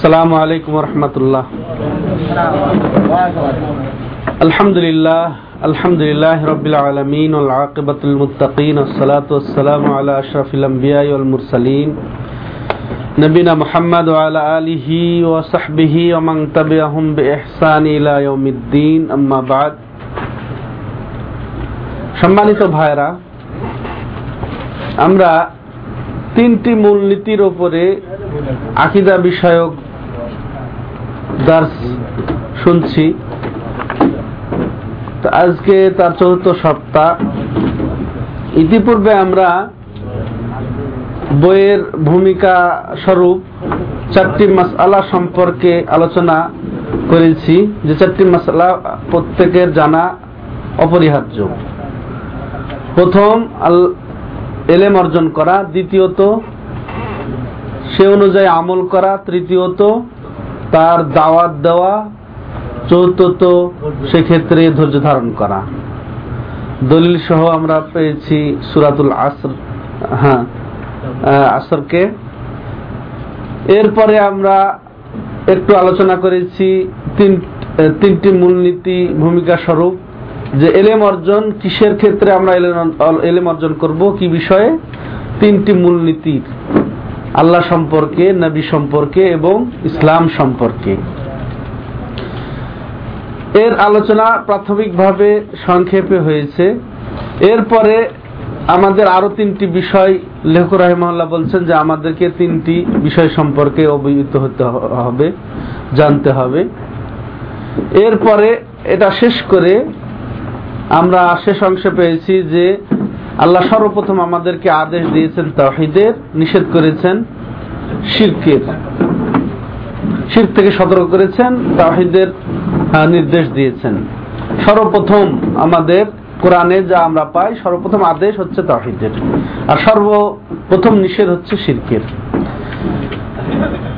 السلام عليكم ورحمة الله الحمد لله الحمد لله رب العالمين والعاقبة للمتقين والصلاة والسلام على أشرف الأنبياء والمرسلين نبينا محمد وعلى آله وصحبه ومن تبعهم بإحسان إلى يوم الدين أما بعد সম্মানিত ভাইরা আমরা তিনটি মূলনীতির ওপরে আকিদা বিষয়ক দার্স শুনছি। আজকে তার চতুর্থ সপ্তাহ। ইতিপূর্বে আমরা বইয়ের ভূমিকা স্বরূপ চারটি মাসআলা সম্পর্কে আলোচনা করেছি, যে চারটি মাসআলা প্রত্যেকের জানা অপরিহার্য। প্রথম এলেম অর্জন করা। দ্বিতীয়ত, সে অনুযায়ী আমল করা। তৃতীয়ত তার দাওয়াত দেওয়া চতুর্থ সেক্ষেত্রে ধৈর্য ধারণ করা। দলিল সহ আমরা পেয়েছি সুরাতুল আসর। হ্যাঁ আসরকে। এরপরে আমরা একটু আলোচনা করেছি তিন, তিনটি মূলনীতি ভূমিকা স্বরূপ। যে এলেম অর্জন, কিসের ক্ষেত্রে আমরা এলেম অর্জন করব, কি বিষয়ে? তিনটি মূলনীতির। আল্লাহ সম্পর্কে, নবী সম্পর্কে এবং ইসলাম সম্পর্কে। এর আলোচনা প্রাথমিকভাবে সংক্ষেপে হয়েছে। এরপরে আমাদের আরও তিনটি বিষয় লেখক রাহিমহল্লা বলছেন যে আমাদেরকে তিনটি বিষয় সম্পর্কে অবহিত হতে হবে, জানতে হবে। এরপরে এটা শেষ করে আমরা শেষ অংশে পেয়েছি যে আল্লাহ সর্বপ্রথম আমাদেরকে আদেশ দিয়েছেন তাহিদের নিষেধ করেছেন শিরকের। শির থেকে সতর্ক করেছেন তাহিদের নির্দেশ দিয়েছেন। সর্বপ্রথম আমাদের কোরআনে যা আমরা পাই, সর্বপ্রথম আদেশ হচ্ছে তাহিদের আর সর্বপ্রথম নিষেধ হচ্ছে শিরকের।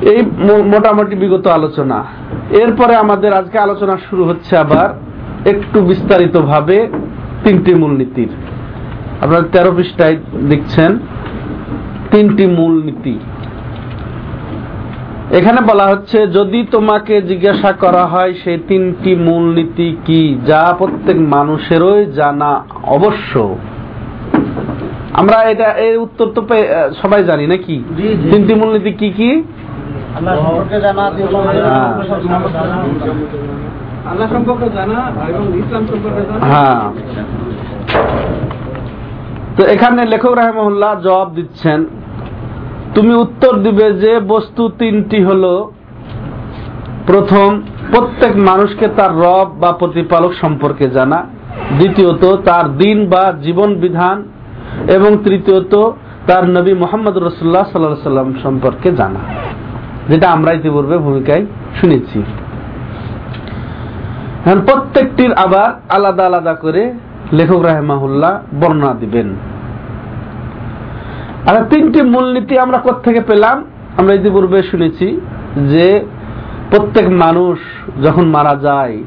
এই মোটামুটি বিগত আলোচনা। এরপরে আমাদের আজকে আলোচনা শুরু হচ্ছে আবার একটু বিস্তারিত ভাবে তিনটি মূলনীতির। আপনারা তেরো পৃষ্ঠায় দেখছেন তিনটি মূলনীতি এখানে বলা হচ্ছে যদি তোমাকে জিজ্ঞাসা করা হয় সেই তিনটি মূলনীতি কি যা প্রত্যেক মানুষেরই জানা অবশ্য। আমরা এটা এর উত্তর তো সবাই জানি নাকি? তিনটি মূলনীতি কি কি? আল্লাহ সম্পর্কে জানা আল্লাহ সম্পর্কে জানা এবং ইসলাম সম্পর্কে জানা হ্যাঁ তো এখানে লেখক রাহেমহল্লা জবাব দিচ্ছেন, তুমি উত্তর দিবে যে বস্তু তিনটি হলো, প্রথম, প্রত্যেক মানুষকে তার রব বা প্রতিপালক সম্পর্কে জানা, দ্বিতীয়ত তার দিন বা জীবন বিধান, এবং তৃতীয়ত তার নবী মোহাম্মদ রসুল্লাহ সাল্লাহ সাল্লাম সম্পর্কে জানা। যেটা আমরা ইতিপূর্বে ভূমিকায় শুনেছি। প্রত্যেকটির আবার আলাদা আলাদা করে লেখক রাহেমাহুল্লাহ বর্ণনা দিবেন। আর তিনটি মূলনীতি আমরা থেকে পেলাম? আমরা ইতিপূর্বে শুনেছি যে প্রত্যেক মানুষ যখন মারা যায়,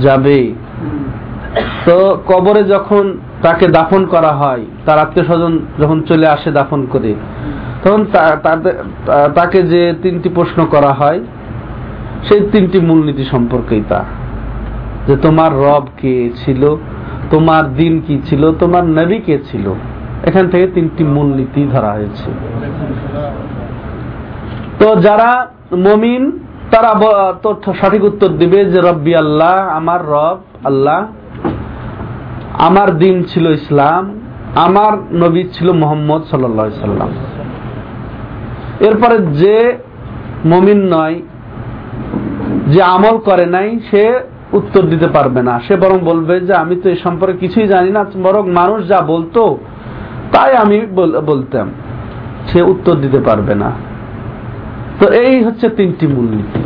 যাবে, তো কবরে যখন তাকে দাফন করা হয়, তার আত্মীয় স্বজন যখন চলে আসে দাফন করে, তখন তাকে যে তিনটি প্রশ্ন করা হয়, সেই তিনটি মূলনীতি সম্পর্কেই তা। যে তোমার রব কে ছিল? তোমার দিন কি ছিল? তোমার নবী কে ছিল? এখান থেকে তিনটি মূলনীতি ধরা হয়েছে। তো যারা মমিন, তারা তথ্য সঠিক উত্তর দিবে যে, রব্বি আল্লাহ, আমার রব, আল্লাহ, আমার দিন ছিল ইসলাম, আমার নবী ছিল মোহাম্মদ সাল্লা সাল্লাম। এরপরে যে মমিন নয়, যে আমল করে নাই, সে উত্তর দিতে পারবে না। সে বরং বলবে যে, আমি তো এই সম্পর্কে কিছুই জানি না, বরং মানুষ যা বলতো, তাই আমি বলতাম। সে উত্তর দিতে পারবে না। তো এই হচ্ছে তিনটি মূলনীতি।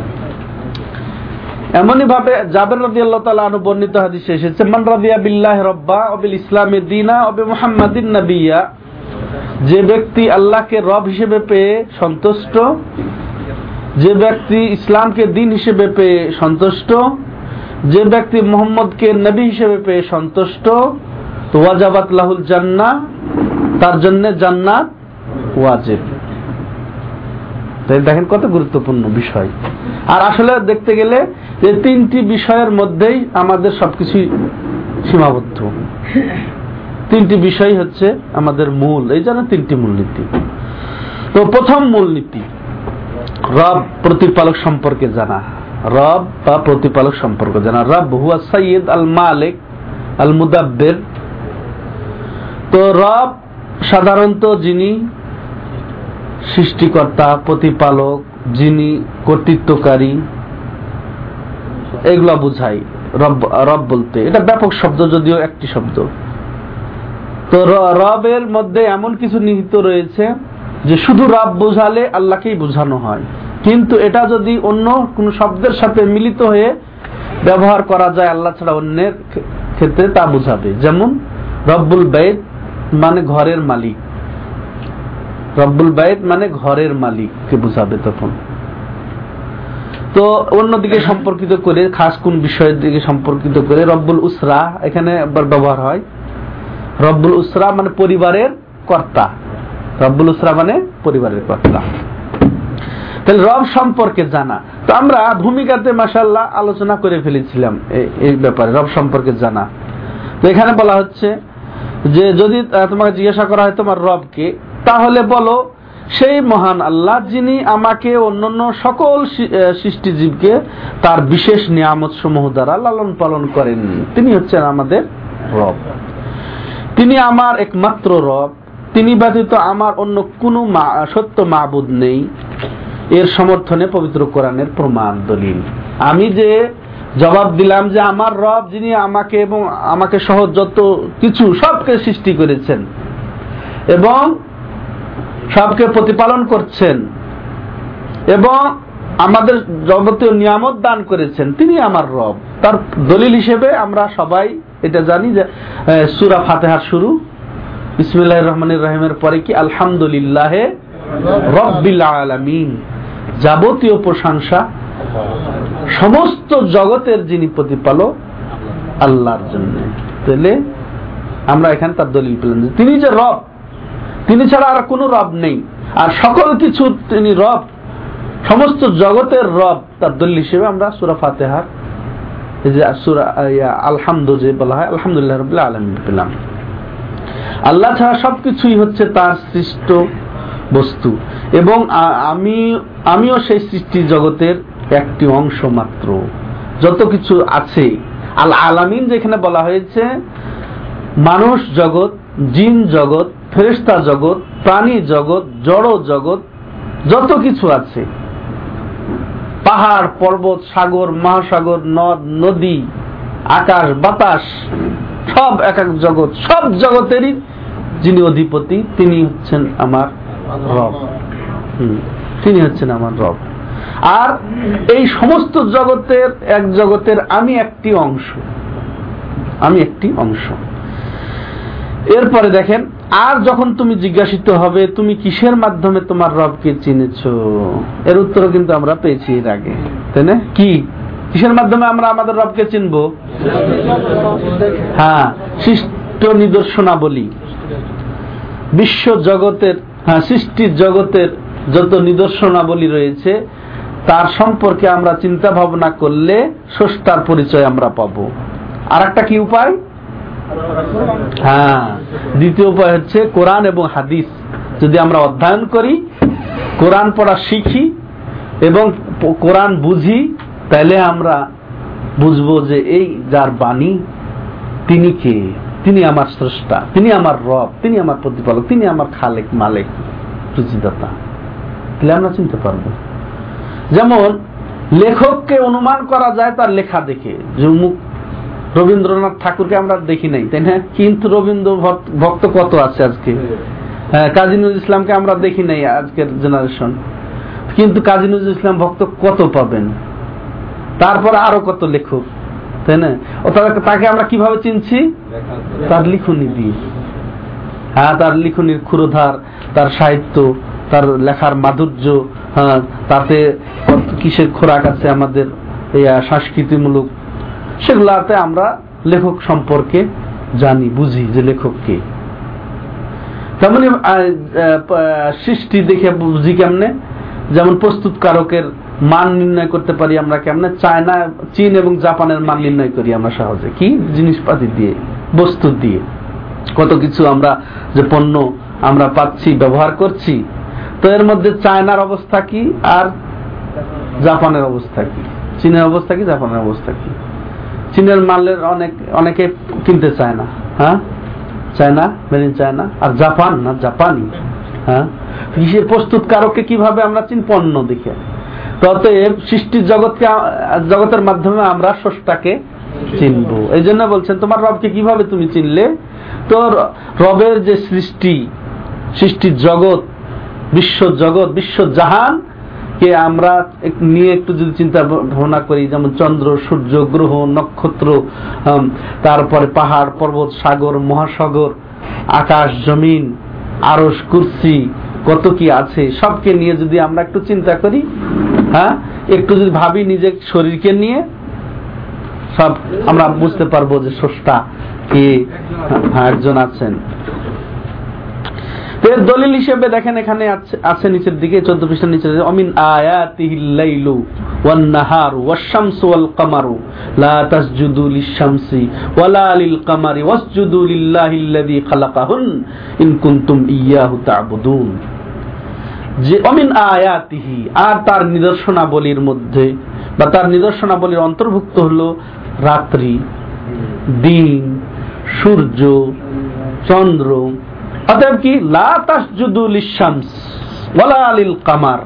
এমনই ভাবে জাবের রবি আল্লাহ তালা বর্ণিত হাদিসে এসেছে, মান রাদিয়া বিল্লাহ রব্বা অবিল ইসলামে দিনা অবে মোহাম্মদিন নবিয়া যে ব্যক্তি আল্লাহকে রব হিসেবে পেয়ে সন্তুষ্ট, যে ব্যক্তি ইসলামকে দিন হিসেবে পেয়ে সন্তুষ্ট যে ব্যক্তি মোহাম্মদকে নবী হিসেবে পেয়ে সন্তুষ্ট ওয়াজাবাত লাহুল জান্না, তার জন্য জান্নাত ওয়াজিব। দেখেন কত গুরুত্বপূর্ণ বিষয়। আর আসলে দেখতে গেলে যে তিনটি বিষয়ের মধ্যেই আমাদের সবকিছু সীমাবদ্ধ। তিনটি বিষয় হচ্ছে আমাদের মূল, এই জন্য তিনটি মূলনীতি। তো প্রথম মূলনীতি, রব প্রতিপালক সম্পর্কে জানা। রব বা প্রতিপালক সম্পর্কে। জানা রব হুয়া সৈয়দ আল মালিক আল মুদাব্বের। তো রব সাধারণত যিনি সৃষ্টিকর্তা, প্রতিপালক, যিনি কর্তৃত্বকারী, এগুলা বুঝাই রব রব বলতে। এটা ব্যাপক শব্দ, যদিও একটি শব্দ। তো রবের মধ্যে এমন কিছু নিহিত রয়েছে যে শুধু রব বোঝালে আল্লাহকেই বোঝানো হয়। কিন্তু এটা যদি অন্য কোন শব্দের সাথে মিলিত হয়ে ব্যবহার করা যায়, আল্লাহ ছাড়া অন্যের ক্ষেত্রে তা বোঝাবে। যেমন, রব্বুল বাইত মানে ঘরের মালিক। রব্বুল বাইত মানে ঘরের মালিককে বোঝাবে তখন। তো অন্যদিকে সম্পর্কিত করে, খাস কোন বিষয়ের দিকে সম্পর্কিত করে, রব্বুল উসরা এখানে ব্যবহার হয়। রব্বুল উসরা মানে পরিবারের কর্তা। রব্বুল উসরা মানে পরিবারের কর্তা। তাহলে রব সম্পর্কে জানা। তো আমরা ভূমিকাতে মাসাল্লাহ আলোচনা করে ফেলেছিলাম এই- ব্যাপারে, রব সম্পর্কে জানা। তো এখানে বলা হচ্ছে যে যদি তোমাকে জিজ্ঞাসা করা হয় তোমার রবকে, তাহলে বলো, সেই মহান আল্লাহ যিনি আমাকে অন্যান্য সকল সৃষ্টিজীবকে তার বিশেষ নিয়ামত সমূহ দ্বারা লালন পালন করেন। তিনি হচ্ছেন আমাদের রব। তিনি আমার একমাত্র রব। তিনি ব্যতীত আমার অন্য কোনো সত্য মাবুদ নেই। এর সমর্থনে পবিত্র কোরআনের প্রমাণ, দলিল। আমি যে জবাব দিলাম যে আমার রব যিনি আমাকে এবং আমাকে সহ যত কিছু সবকে সৃষ্টি করেছেন এবং সবকে প্রতিপালন করছেন এবং আমাদের যাবতীয় নিয়ামত দান করেছেন, তিনি আমার রব। তার দলিল হিসেবে আমরা সবাই এটা জানি যে সুরা ফাতেহার শুরু। বিসমিল্লাহ রহমানির রহিমের পরে কি আলহামদুলিল্লাহ রব্বিল আলামিন, যাবতীয় প্রশংসা, সমস্ত জগতের যিনি প্রতিপালক, আল্লাহর জন্য। তাহলে আমরা এখানে তার দলিল পেলাম যে তিনি যে রব, তিনি ছাড়া আর কোনো রব নেই। আর সকল কিছু তিনি রব, সমস্ত জগতের রব, তার দলিল হিসেবে আমরা সুরা ফাতেহার যে সুরা আলহামদু যে বলা হয়, আলহামদুলিল্লাহ রবিল্লা আলমিন পেলাম। আল্লাহ ছাড়া সবকিছুই হচ্ছে তার সৃষ্ট বস্তু। এবং আমি, আমিও সেই সৃষ্টি জগতের একটি অংশ মাত্র। যত কিছু আছে, আল আলামিন যেখানে বলা হয়েছে, মানুষ জগৎ, জিন জগৎ ফেরেস্তা জগৎ, প্রাণী জগৎ, জড় জগৎ, যত কিছু আছে। পাহাড়, পর্বত, সাগর, মহাসাগর, নদ, নদী, আকাশ, বাতাস, সব এক এক জগৎ, সব জগতেরই যিনি অধিপতি, তিনি হচ্ছেন আমার রব। তিনি হচ্ছেন আমার রব। আর এই সমস্ত জগতের এক জগতের আমি একটি অংশ। আমি একটি অংশ। এরপরে দেখেন আর যখন তুমি জিজ্ঞাসিত হবে তুমি কিসের মাধ্যমে তোমার রবকে চিনেছ? এর উত্তর কিন্তু আমরা পেয়েছি এর আগে। তাই না? কি? কিসের মাধ্যমে আমরা আমাদের রবকে চিনব? হ্যাঁ সৃষ্ট নিদর্শনাবলী। বিশ্ব জগতের হ্যাঁ সৃষ্টির জগতের যত নিদর্শনাবলী রয়েছে, তার সম্পর্কে আমরা চিন্তা ভাবনা করলে স্রষ্টার পরিচয় আমরা পাবো। আর একটা কি উপায়? হ্যাঁ দ্বিতীয় উপায় হচ্ছে কোরআন এবং হাদিস। যদি আমরা অধ্যয়ন করি, কোরআন পড়া শিখি এবং কোরআন বুঝি, তাহলে আমরা বুঝব যে এই যার বাণী, তিনি কে? তিনি আমার স্রষ্টা তিনি আমার রব তিনি আমার প্রতিপালক তিনি আমার খালেক মালেক রুচিদাতা তাহলে আমরা চিনতে পারব। যেমন লেখককে অনুমান করা যায় তার লেখা দেখে। যে অমুক রবীন্দ্রনাথ ঠাকুরকে আমরা দেখি নাই তাই না? কিন্তু রবীন্দ্র ভক্ত- ভক্ত কত আছে আজকে? হ্যাঁ, কাজী নজরুল ইসলামকে আমরা দেখি নাই আজকের জেনারেশন কিন্তু কাজী নজরুল ইসলাম ভক্ত কত পাবেন? তারপর আরও কত লেখক? তাই না? ও তাকে আমরা কীভাবে চিনছি? তার লিখনি দিয়ে। হ্যাঁ তার লিখনির ক্ষুরধার, তার সাহিত্য, তার লেখার মাধুর্য হ্যাঁ তাতে কিসের খোরাক আছে আমাদের সংস্কৃতিমূলক? সেগুলাতে আমরা লেখক সম্পর্কে জানি, বুঝি যে লেখক কে। তেমনি সৃষ্টি দেখে বুঝি কেমনে? যেমন প্রস্তুতকারকের মান নির্ণয় করতে পারি আমরা কেমনে? চায়না, চীন এবং জাপানের মান নির্ণয় করি আমরা সহজে। কি? জিনিসপাতি দিয়ে, বস্তু দিয়ে। কত কিছু আমরা যে পণ্য আমরা পাচ্ছি, ব্যবহার করছি, তো এর মধ্যে চায়নার অবস্থা কি আর জাপানের অবস্থা কি? চীনের অবস্থা কি, জাপানের অবস্থা কি? চীনের মালের অনেক, অনেকে কিনতে চায় না হ্যাঁ? চায়না, মেড ইন চায়না, আর জাপান না, জাপানি হ্যাঁ? কৃষির প্রস্তুতকারককে কীভাবে আমরা চিন পণ্য দেখে? অতএব সৃষ্টির জগৎকে, জগতের মাধ্যমে আমরা স্রষ্টাকে চিনব। এই জন্য বলছেন, তোমার রবকে কীভাবে তুমি চিনলে? তো রবের যে সৃষ্টি সৃষ্টির জগৎ, বিশ্ব জগৎ, বিশ্ব জাহান, কে আমরা নিয়ে একটু যদি চিন্তা ভাবনা করি, যেমন চন্দ্র, সূর্য, গ্রহ, নক্ষত্র তারপরে পাহাড়, পর্বত, সাগর, মহাসাগর, আকাশ, জমিন আরস কুর্সি কত কি আছে সবকে নিয়ে যদি আমরা একটু চিন্তা করি হ্যাঁ? একটু যদি ভাবি নিজের শরীরকে নিয়ে সব আমরা বুঝতে পারব যে স্রষ্টা কে হ্যাঁ, একজন আছেন। এর দলিল হিসেবে দেখেন এখানে আছে- নিচের দিকে, চোদ্দ পৃষ্ঠার নিচে অমিন আয়াতিহিল লাইলু ওয়ান নাহারু ওয়াশ-শামসু ওয়াল কামারু লা তাসজুদু লিশ-শামসি ওয়ালা লিল কামারি ওয়াসজুদু লিল্লাহিল্লাযী খালাকাহুন ইন কুনতুম ইয়াহু তা'বুদুন। যে অমিন আয়াতিহি আর তার নিদর্শনাবলীর মধ্যে বা তার নিদর্শনাবলীর অন্তর্ভুক্ত হলো রাত্রি, দিন, সূর্য, চন্দ্র অতএব কি? কামার।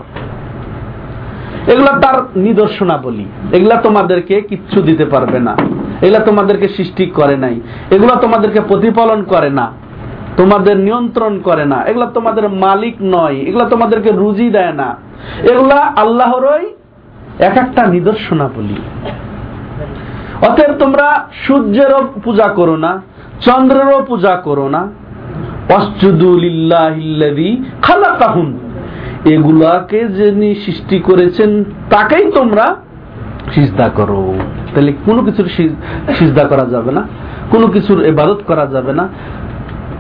এগুলা তার নিদর্শনাবলী। এগুলা তোমাদেরকে কিচ্ছু দিতে পারবে না। এগুলা তোমাদেরকে সৃষ্টি করে নাই। এগুলা তোমাদেরকে প্রতিপালন করে না। তোমাদের নিয়ন্ত্রণ করে না। এগুলা তোমাদের মালিক নয়। এগুলা তোমাদেরকে রুজি দেয় না। এগুলা আল্লাহরই এক একটা নিদর্শনাবলী। অতএব তোমরা সূর্যেরও পূজা করো না, চন্দ্রেরও পূজা করো না এগুলাকে যিনি সৃষ্টি করেছেন, তাকেই তোমরা সিজদা করো। তাহলে কোনো কিছুর সিজদা করা যাবে না, কোনো কিছুর ইবাদত করা যাবে না।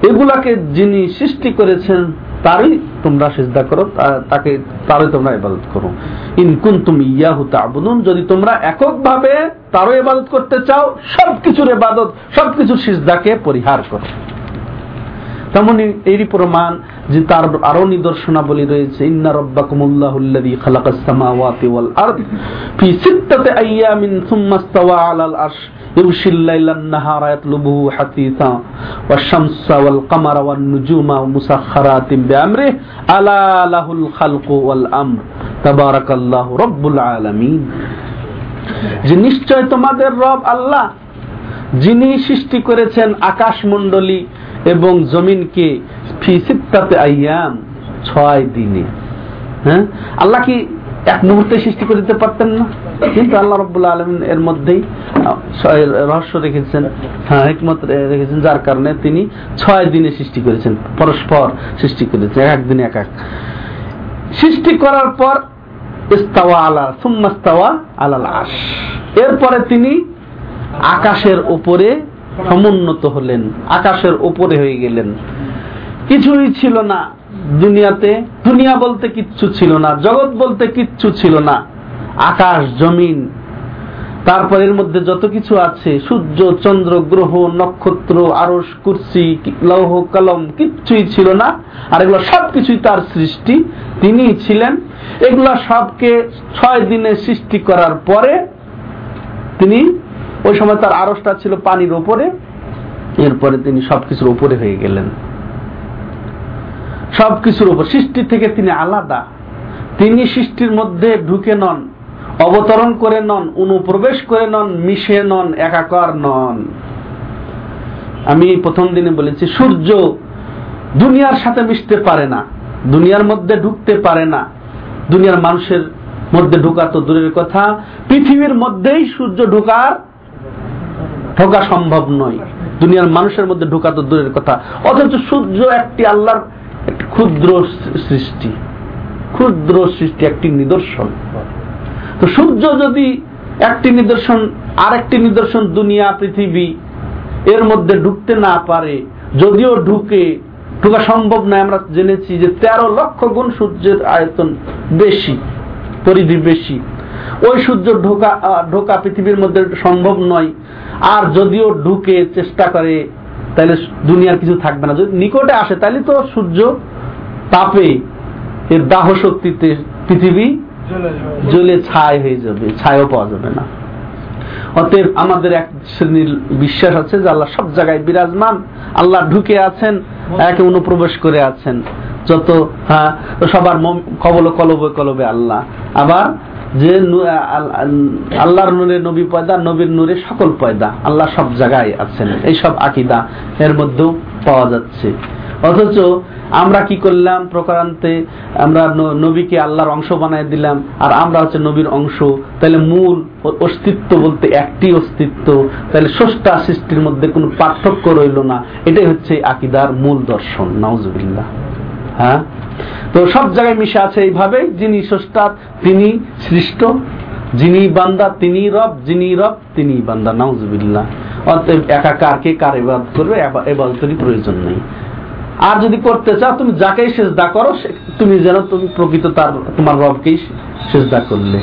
এগুলাকে যিনি সৃষ্টি করেছেন, তারই তোমরা সিজদা করো তাকে তারই তোমরা ইবাদত করো। ইন কুনতুম ইয়াহু তা'বুদুন, যদি তোমরা এককভাবে তারও ইবাদত করতে চাও, সবকিছুর ইবাদত, সবকিছুর সিজদাকে পরিহার করো। তেমনি এরই প্রমাণ যে তার আরো নিদর্শনাবলী রয়েছে ইন্না রব্বাকুমুল্লাহুল্লাযী খালাকাস সামাওয়াতি ওয়াল আরদ ফি সিত্তাতি আইয়ামিন সুম্মা ইসতাওয়া আলাল আরশ يغشي الليل النهار يطلبه حثيثا والشمس والقمر والنجوم مسخرات بأمره ألا له الخلق والأمر تبارك الله رب العالمين যে নিশ্চয় তোমাদের রব আল্লাহ যিনি সৃষ্টি করেছেন আকাশমণ্ডলী এবং জমিনকে ফিসিত্তাতে আইয়াম ছয় দিনে। হ্যাঁ? আল্লাহ কি এক মুহূর্তে সৃষ্টি করে দিতে পারতেন না? কিন্তু আল্লাহ রব্বুল্লাহ আলমিন এর মধ্যেই রহস্য রেখেছেন হ্যাঁ হিকমত রেখেছেন, যার কারণে তিনি ছয় দিনে সৃষ্টি করেছেন, পরস্পর সৃষ্টি করেছেন, এক দিনে এক এক। সৃষ্টি করার পর ইস্তাওয়া আলা সুম্মাস্তাওয়া আলাল আশ এরপরে তিনি আকাশের উপরে সমুন্নত হলেন, আকাশের উপরে হয়ে গেলেন। কিছুই ছিল না দুনিয়াতে, দুনিয়া বলতে কিচ্ছু ছিল না, জগৎ বলতে কিচ্ছু ছিল না, আকাশ, জমিন। তারপর এর মধ্যে যত কিছু আছে, সূর্য, চন্দ্র, গ্রহ, নক্ষত্র আরস কুর্সি, লৌহ, কলম, কিচ্ছুই ছিল না, আর এগুলো সবকিছুই তার সৃষ্টি তিনি ছিলেন। এগুলো সবকে ছয় দিনে সৃষ্টি করার পরে তিনি ওই সময় তার আরসটা ছিল পানির উপরে, এরপরে তিনি সবকিছুর উপরে হয়ে গেলেন। সবকিছুর উপর, সৃষ্টি থেকে তিনি আলাদা। তিনি সৃষ্টির মধ্যে ঢুকে নন, অবতরণ করে নন, অনুপ্রবেশ করে নন, মিশে নন, একাকার নন। আমি প্রথম দিনে বলেছি, সূর্য দুনিয়ার সাথে মিশতে পারে না, দুনিয়ার মধ্যে ঢুকতে পারে না। দুনিয়ার মানুষের মধ্যে ঢোকা তো দূরের কথা, পৃথিবীর মধ্যেই সূর্য ঢোকার ঢোকা সম্ভব নয়। দুনিয়ার মানুষের মধ্যে ঢোকা তো দূরের কথা। অথচ সূর্য একটি আল্লাহর ক্ষুদ্র সৃষ্টি। ক্ষুদ্র সৃষ্টি, একটি নিদর্শন। তো সূর্য যদি একটি নিদর্শন আর একটি নিদর্শন দুনিয়া, পৃথিবী এর মধ্যে ঢুকতে না পারে, যদিও ঢুকে, ঢোকা সম্ভব নয়। আমরা জেনেছি যে তেরো লক্ষ গুণ সূর্যের আয়তন বেশি, পরিধি বেশি। ওই সূর্য ঢোকা ঢোকা পৃথিবীর মধ্যে সম্ভব নয়। আর যদিও ঢুকে চেষ্টা করে তাহলে দুনিয়ার কিছু থাকবে না। যদি নিকটে আসে তাহলে তো সূর্য তাপে এর দাহ শক্তিতে পৃথিবী জ্বলে ছাই হয়ে যাবে ছায়ও পাওয়া যাবে না। অতএব আমাদের এক শ্রেণির বিশ্বাস আছে যে আল্লাহ সব জায়গায় বিরাজমান আল্লাহ ঢুকে আছেন একে অনুপ্রবেশ করে আছেন। যত হ্যাঁ সবার কবল কলবে কলবে আল্লাহ। আবার যে আল্লাহর নূরে নবী পয়দা, নবীর নূরে সকল পয়দা। আল্লাহ সব জায়গায় আছেন। এইসব আকিদা এর মধ্যেও পাওয়া যাচ্ছে। অথচ আমরা কি করলাম প্রকারান্তে? আমরা নবীকে আল্লাহর অংশ বানায় দিলাম। আর আমরা হচ্ছে নবীর অংশ। তাহলে মূল অস্তিত্ব বলতে একটি অস্তিত্ব। তাহলে স্রষ্টা সৃষ্টির মধ্যে কোনো পার্থক্য রইল না। এটাই হচ্ছে আকিদার মূল দর্শন। নাউজুবিল্লাহ। হ্যাঁ? তো সব জায়গায় মিশে আছে এইভাবে, যিনি স্রষ্টা, তিনি সৃষ্ট, যিনি বান্দা, তিনি রব, যিনি রব, তিনি বান্দা, নাউজুবিল্লাহ। অতএব একাকারকে কার এবাদ করবে এবাদতেরই প্রয়োজন নেই। আর যদি করতে চাও, তুমি যাকেই সেজদা করো তুমি যেন তুমি প্রকৃত তার তোমার রবকেই সেজদা করলে।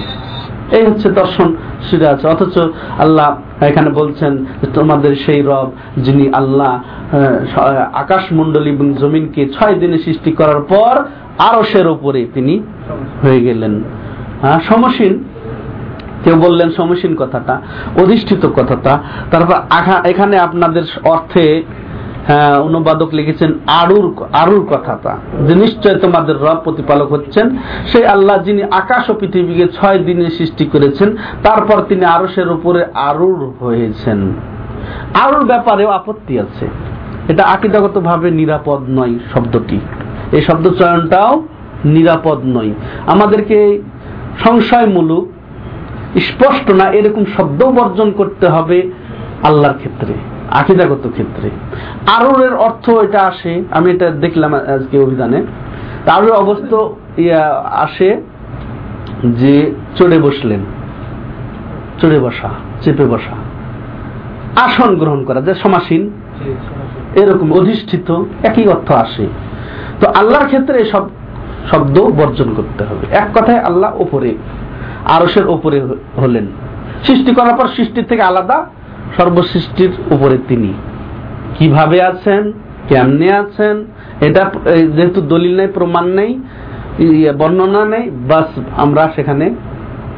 এই হচ্ছে দর্শন, সেটা আছে। অথচ আল্লাহ এখানে বলছেন তোমাদের সেই রব, যিনি আল্লাহ আকাশ মন্ডলী এবং জমিনকে ছয় দিনে সৃষ্টি করার পর আরসের উপরে তিনি হয়ে গেলেন। সমসীন। কেউ বললেন সমসীন কথাটা, অধিষ্ঠিত কথাটা। তারপর এখানে আপনাদের অর্থে অনুবাদক লিখেছেন আরুর আরুর কথাটা। যে নিশ্চয় তোমাদের রব প্রতিপালক হচ্ছেন। সেই আল্লাহ যিনি আকাশ ও পৃথিবীকে ছয় দিনে সৃষ্টি করেছেন, তারপর তিনি আরশের উপরে আরুর হয়েছেন। আরুর ব্যাপারেও আপত্তি আছে। এটা আকিদাগত ভাবে নিরাপদ নয় শব্দটি। এই শব্দ চয়নটাও নিরাপদ নয়। আমাদেরকে সংশয়মূলক, স্পষ্ট না, এরকম শব্দ বর্জন করতে হবে আল্লাহর ক্ষেত্রে। আকিদাগত ক্ষেত্রে। আরুরের অর্থ এটা আসে আমি এটা দেখলাম আজকে অভিধানে। আরুর অবস্থ ইয়া আসে যে চড়ে বসলেন চড়ে বসা চেপে বসা। আসন গ্রহণ করা যে সমাসীন এরকম অধিষ্ঠিত একই অর্থ আসে। তো আল্লাহর ক্ষেত্রে সব শব্দ বর্জন করতে হবে। এক কথায় আল্লাহ ওপরে আরসের ওপরে হলেন। সৃষ্টি করার পর সৃষ্টির থেকে আলাদা সর্বসৃষ্টির উপরে তিনি। কীভাবে আছেন? কেমনে আছেন? এটা যেহেতু দলিল নেই প্রমাণ নেই ইয়ে, বর্ণনা নেই বাস আমরা সেখানে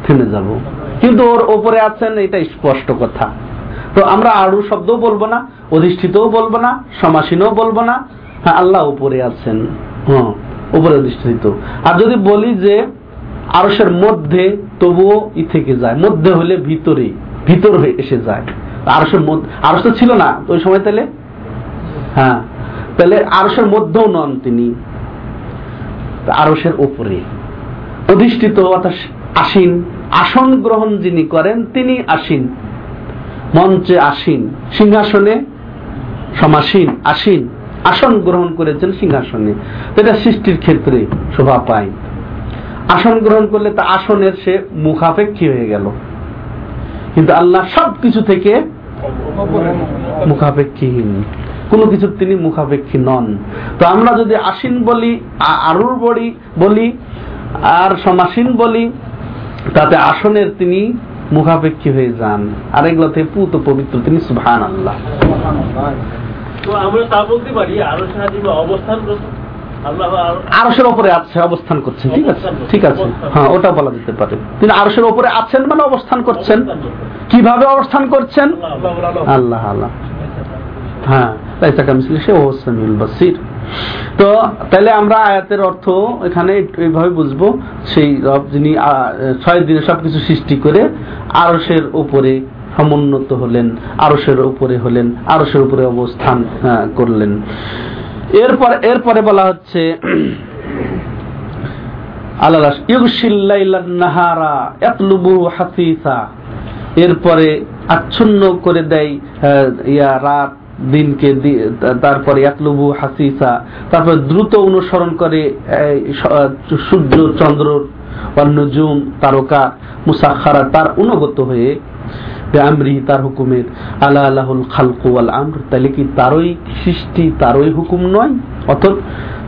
থেমে যাব। কিন্তু ওর ওপরে আছেন এটা স্পষ্ট কথা। তো আমরা আরু শব্দও বলব না অধিষ্ঠিতও বলব না সমাসীনও বলব না। হ্যাঁ আল্লাহ উপরে আছেন। হ্যাঁ উপরে অধিষ্ঠিত। আর যদি বলি যে আরসের মধ্যে তবুও ই থেকে যায়। মধ্যে হলে ভিতরে ভিতর হয়ে এসে যায়। আরসের মধ্যে আরস তো ছিল না ওই সময় তাহলে? হ্যাঁ তাহলে আরসের মধ্যেও নন তিনি। আরসের উপরে। অধিষ্ঠিত অর্থাৎ আসীন, আসন গ্রহণ যিনি করেন, তিনি আসীন। মঞ্চে আসীন। সিংহাসনে সমাসীন, আসীন। আসন গ্রহণ করেছেন সিংহাসনে। এটা সৃষ্টির ক্ষেত্রে শোভা পায়। আসন গ্রহণ করলে তা আসনের সে মুখাপেক্ষী হয়ে গেল। কিন্তু আল্লাহ সব কিছু থেকে মুখাপেক্ষীহীন কোনো কিছু তিনি মুখাপেক্ষী নন। তো আমরা যদি আসীন বলি আরুর বলি বলি, আর সমাসীন বলি, তাতে আসনের তিনি মুখাপেক্ষী হয়ে যান। আর এগুলোতে পুত পবিত্র তিনি সুভান আল্লাহ তো আমরা তা বলতে পারি, আরও সাহায্য অবস্থান আল্লাহ আরো- আরসের ওপরে আছে অবস্থান করছেন ঠিক আছে? ঠিক আছে। হ্যাঁ ওটা বলা যেতে পারে। তিনি আরসের ওপরে আছেন মানে অবস্থান করছেন। কীভাবে অবস্থান করছেন? আল্লাহ আল্লাহ হ্যাঁ বাসির। তো তাহলে আমরা আয়াতের অর্থ এখানে এইভাবে বুঝব সেই রব যিনি ছয় দিনে সবকিছু সৃষ্টি করে আরসের উপরে সমুন্নত হলেন আরসের উপরে হলেন আরসের উপরে অবস্থান করলেন। এরপর, এরপরে বলা হচ্ছে, আল্লাহ নাহারা ইয়াতলুবু হাসিসা এরপরে আচ্ছন্ন করে দেয় ইয়া রাত, দিনকে তারপরে ইয়াতলুবু হাসিসা তারপরে দ্রুত অনুসরণ করে সূর্য, চন্দ্র অন্যজুম তারকা মুসাখারা তার অনুগত হয়ে আমরি তার হুকুমের। আল্লাহ আল্লাহুল খালকু আল আমর। তাহলে কি তারই সৃষ্টি তারই হুকুম নয়? অত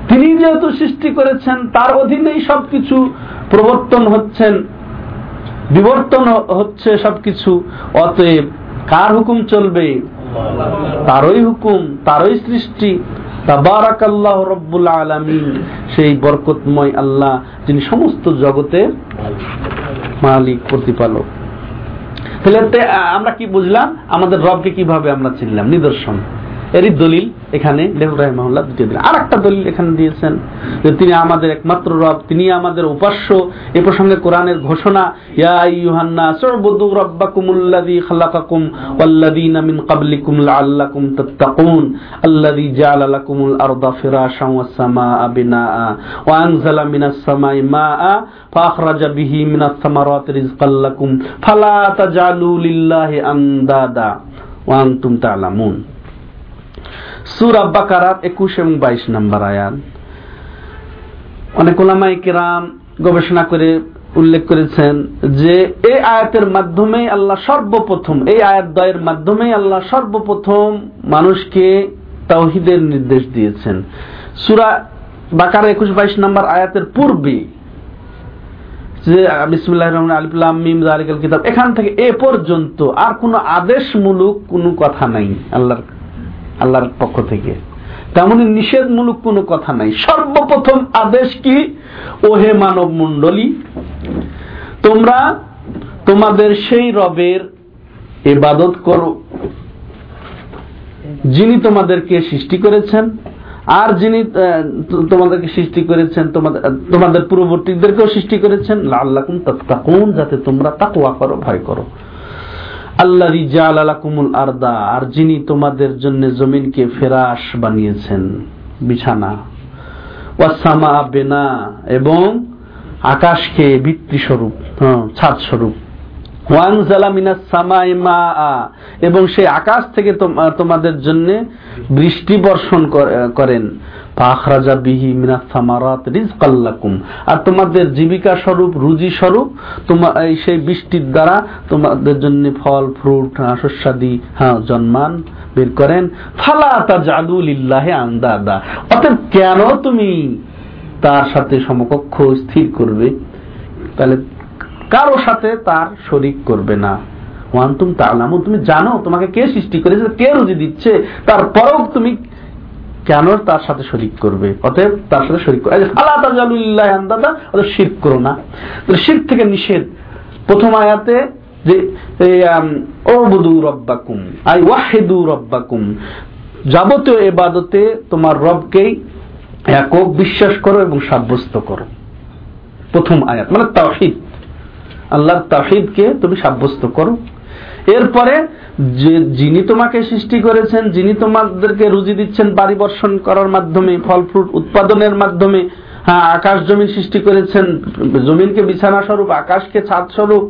তিনি যেহেতু সৃষ্টি করেছেন, তার অধীনেই সবকিছু প্রবর্তন হচ্ছেন, বিবর্তন হচ্ছে সবকিছু। অতএব কার হুকুম চলবে? তারই হুকুম, তারই সৃষ্টি। তাবারাক আল্লাহ রব্বুল আলামিন। সেই বরকতময় আল্লাহ, যিনি সমস্ত জগতের মালিক, প্রতিপালক। তাহলে আমরা কি বুঝলাম? আমাদের রবকে কীভাবে আমরা চিনলাম? নিদর্শন। এরই দলিল এখানে লেখক রাহিমাহুল্লাহ দুটি দিলেন আর একটা দলিল এখানে দিয়েছেন যে তিনি আমাদের একমাত্র রব, তিনি আমাদের উপাস্য। এ প্রসঙ্গে কোরআনের ঘোষণা, ইয়া আইয়ুহান্না সুবুদু রাব্বাকুমুল্লাযী খালাকাকুম ওয়াল্লাযীনা মিন ক্বাবলিকুম লাআল্লাকুম তাত্তাকুন। আল্লাযী জাআলা লাকুমুল আরদা ফিরাশান ওয়াস সামাআ বিনাআ ওয়া আনজালা মিনাস সামাই মাআ ফাআখরাজা বিহি মিনাস সামারাতি রিজকাল ফালা তাজআলু লিল্লাহি আনদাদা ওয়া আনতুম তা'লামুন সূরা 21 এবং 22 নম্বর আয়াত। অনেক ওলামাই গবেষণা করে উল্লেখ করেছেন যে এই আয়াতের মাধ্যমে আল্লাহ সর্বপ্রথম, এই আয়াত দয়ের মাধ্যমে আল্লাহ সর্বপ্রথম মানুষকে তাওহিদের নির্দেশ দিয়েছেন। সুরা বাকার একুশ, বাইশ নম্বর আয়াতের পূর্বে যে বিসমুল্লাহ রহমান আলিফুল্লাহ মিম কিতাব, এখান থেকে এ পর্যন্ত আর কোনো আদেশমূলক কোনো কথা নাই আল্লাহর আল্লাহর পক্ষ থেকে। তেমনি নিষেধমূলক কোনো কথা নাই। সর্বপ্রথম আদেশ কি? ওহে মানব মণ্ডলী তোমরা তোমাদের সেই রবের এবাদত করো, যিনি তোমাদেরকে সৃষ্টি করেছেন, আর যিনি তোমাদেরকে সৃষ্টি করেছেন, তোমাদের তোমাদের পূর্ববর্তীদেরকেও সৃষ্টি করেছেন। লাল্লাকুম তাত্তাকুন, যাতে তোমরা তাকওয়া করো, ভয় করো। আল্লাহ জালালাকুমুল আরদা আর যিনি তোমাদের জন্য জমিনকে ফেরাস বানিয়েছেন বিছানা। ওয়াসামা বেনা এবং আকাশকে ভিত্তি স্বরূপ হ্যাঁ, ছাদ স্বরূপ এবং সেই আকাশ থেকে তোম- তোমাদের জন্য বৃষ্টি বর্ষণ কর- করেন। ফাখরাজা বিহি মিনাস সামারাত রিজকাল লাকুম। আর তোমাদের জীবিকা স্বরূপ, রুজি স্বরূপ তোমার সেই বৃষ্টির দ্বারা তোমাদের জন্য ফল, ফ্রুট শস্যাদি হ্যাঁ জন্মান বের করেন। ফালা তাজালু লিল্লাহি আন্দাদা। অতএব কেন তুমি তার সাথে সমকক্ষ স্থির করবে? তাহলে কারও সাথে তার শরিক করবে না। ওয়ান্তুম তালামু তুমি জানো তোমাকে কে সৃষ্টি করেছে, কে রুজি দিচ্ছে, তারপরেও তুমি কেন তার সাথে শরিক করবে? অতএব তার সাথে শরিক করবে আল্লাহ তাজালুল্লাহ আন্দাদা, অতএব শিরক করো না। শিরক থেকে নিষেধ। প্রথম আয়াতে যে ওবুদু রব্বাকুম, আই ওয়াহিদু রব্বাকুম। যাবতীয় এবাদতে তোমার রবকেই একক বিশ্বাস করো এবং সাব্যস্ত করো। প্রথম আয়াত মানে তাওহিদ। আল্লাহর তাহিদকে তুমি সাব্যস্ত করো। এরপরে যে যিনি তোমাকে সৃষ্টি করেছেন, যিনি তোমাদেরকে রুজি দিচ্ছেন বাড়ি বর্ষণ করার মাধ্যমে ফল ফ্রুট উৎপাদনের মাধ্যমে হ্যাঁ আকাশ জমিন সৃষ্টি করেছেন, জমিনকে বিছানা স্বরূপ, আকাশকে ছাদ স্বরূপ,